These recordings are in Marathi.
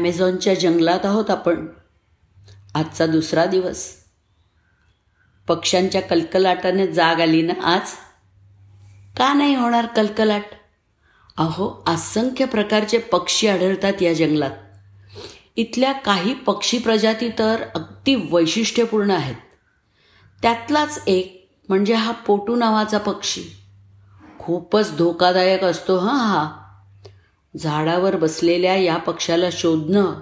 ॲमेझॉनच्या जंगलात आहोत आपण. आजचा दुसरा दिवस. पक्ष्यांच्या कलकलाटाने जाग आली ना आज? का नाही होणार कलकलाट? अहो असंख्य प्रकारचे पक्षी आढळतात या जंगलात. इथल्या काही पक्षी प्रजाती तर अगदी वैशिष्ट्यपूर्ण आहेत. त्यातलाच एक म्हणजे हा पोटू नावाचा पक्षी. खूपच धोकादायक असतो हां हा. झाडावर बसलेल्या या पक्षाला शोधणं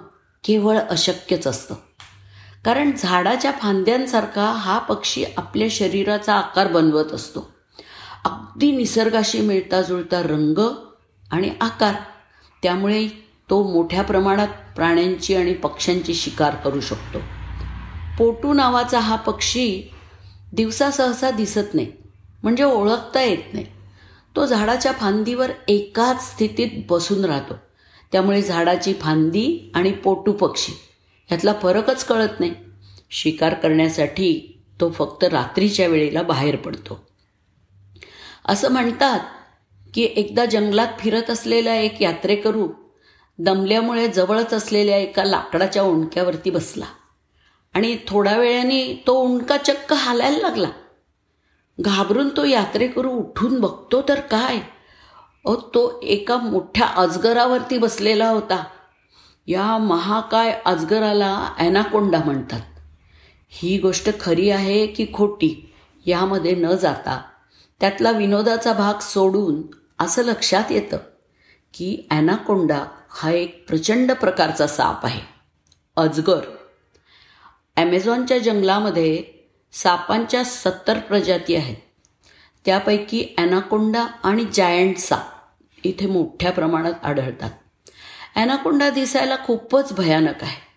केवळ अशक्यच असतं. कारण झाडाच्या फांद्यांसारखा हा पक्षी आपल्या शरीराचा आकार बनवत असतो. अगदी निसर्गाशी मिळता जुळता रंग आणि आकार त्यामुळे तो मोठ्या प्रमाणात प्राण्यांची आणि पक्ष्यांची शिकार करू शकतो. पोटू नावाचा हा पक्षी दिवसा सहसा दिसत नाही म्हणजे ओळखता येत नाही. तो झाडाच्या फांदीवर एकाच स्थितीत बसून राहतो. त्यामुळे झाडाची फांदी आणि पोटू पक्षी ह्यातला फरकच कळत नाही. शिकार करण्यासाठी तो फक्त रात्रीच्या वेळेला बाहेर पडतो. असं म्हणतात की एकदा जंगलात फिरत असलेला एक यात्रेकरू दमल्यामुळे जवळच असलेल्या एका लाकडाच्या उंडक्यावरती बसला आणि थोड्या वेळाने तो उंडका चक्क हालायला लागला. घाबरून तो यात्रेकरू उठून बघतो तर काय? अ तो एका मोठ्या अजगरावरती बसलेला होता. या महाकाय अजगराला ॲनाकोंडा म्हणतात. ही गोष्ट खरी आहे की खोटी यामध्ये न जाता. त्यातला विनोदाचा भाग सोडून असं लक्षात येतं की ॲनाकोंडा हा एक प्रचंड प्रकारचा साप आहे. अजगर. ॲमेझॉनच्या जंगलामध्ये सापांच्या सत्तर प्रजाती आहेत. त्यापैकी ॲनाकोंडा आणि जायंट साप इथे मोठ्या प्रमाणात आढळतात. ॲनाकोंडा दिसायला खूपच भयानक आहे.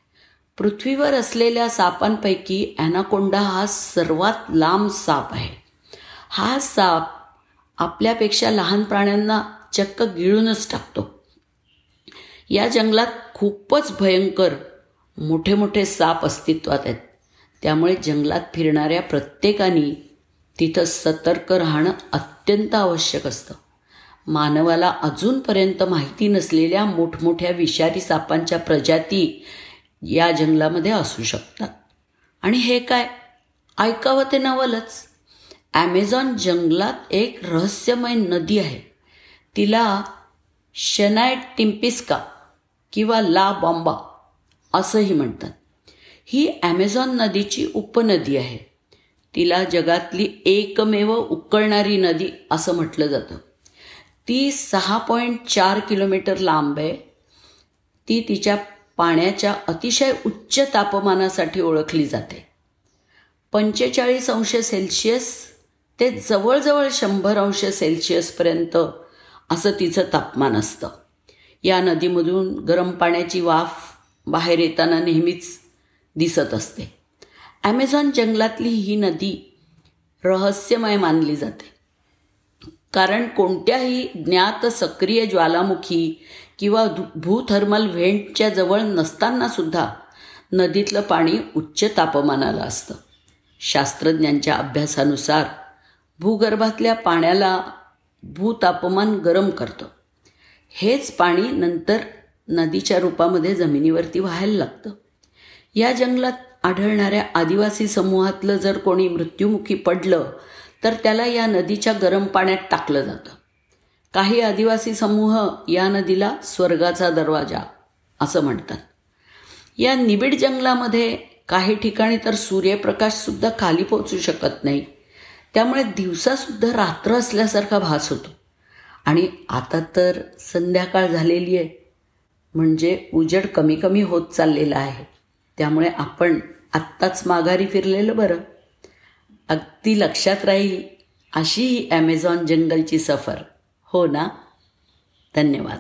पृथ्वीवर असलेल्या सापांपैकी ॲनाकोंडा हा सर्वात लांब साप आहे. हा साप आपल्यापेक्षा लहान प्राण्यांना चक्क गिळूनच टाकतो. या जंगलात खूपच भयंकर मोठे मोठे साप अस्तित्वात आहेत. त्यामुळे जंगलात फिरणाऱ्या प्रत्येकाने तिथं सतर्क राहणं अत्यंत आवश्यक असतं. मानवाला अजूनपर्यंत माहिती नसलेल्या मोठमोठ्या विषारी सापांच्या प्रजाती या जंगलामध्ये असू शकतात. आणि हे काय? ऐकावं ते नवलच. ॲमेझॉन जंगलात एक रहस्यमय नदी आहे. तिला शनाय टिम्पिस्का किंवा ला बॉम्बा असंही म्हणतात. ही ॲमेझॉन नदीची उपनदी आहे. तिला जगातली एकमेव उकळणारी नदी असं म्हटलं जातं. ती सहा पॉईंट चार किलोमीटर लांब आहे. ती तिच्या पाण्याच्या अतिशय उच्च तापमानासाठी ओळखली जाते. पंचेचाळीस अंश सेल्शियस ते जवळजवळ शंभर अंश सेल्शियसपर्यंत असं तिचं तापमान असतं. या नदीमधून गरम पाण्याची वाफ बाहेर येताना नेहमीच दिसत असते. ॲमेझॉन जंगलातली ही नदी रहस्यमय मानली जाते. कारण कोणत्याही ज्ञात सक्रिय ज्वालामुखी किंवा भूथर्मल व्हेंटच्या जवळ नसताना सुद्धा नदीतलं पाणी उच्च तापमानाला असतं. शास्त्रज्ञांच्या अभ्यासानुसार भूगर्भातल्या पाण्याला भूतापमान गरम करतं. हेच पाणी नंतर नदीच्या रूपामध्ये जमिनीवरती व्हायला लागतं. या जंगलात आढळणाऱ्या आदिवासी समूहातलं जर कोणी मृत्युमुखी पडलं तर त्याला या नदीच्या गरम पाण्यात टाकलं जातं. काही आदिवासी समूह या नदीला स्वर्गाचा दरवाजा असं म्हणतात. या निबिड जंगलामध्ये काही ठिकाणी तर सूर्यप्रकाशसुद्धा खाली पोचू शकत नाही. त्यामुळे दिवसासुद्धा रात्र असल्यासारखा भास होतो. आणि आता तर संध्याकाळ झालेली आहे. म्हणजे उजेड कमी कमी होत चाललेला आहे. त्यामुळे आपण आत्ताच माघारी फिरलेलं बरं. अगदी लक्षात राहील अशी ही ॲमेझॉन जंगलची सफर. हो ना? धन्यवाद.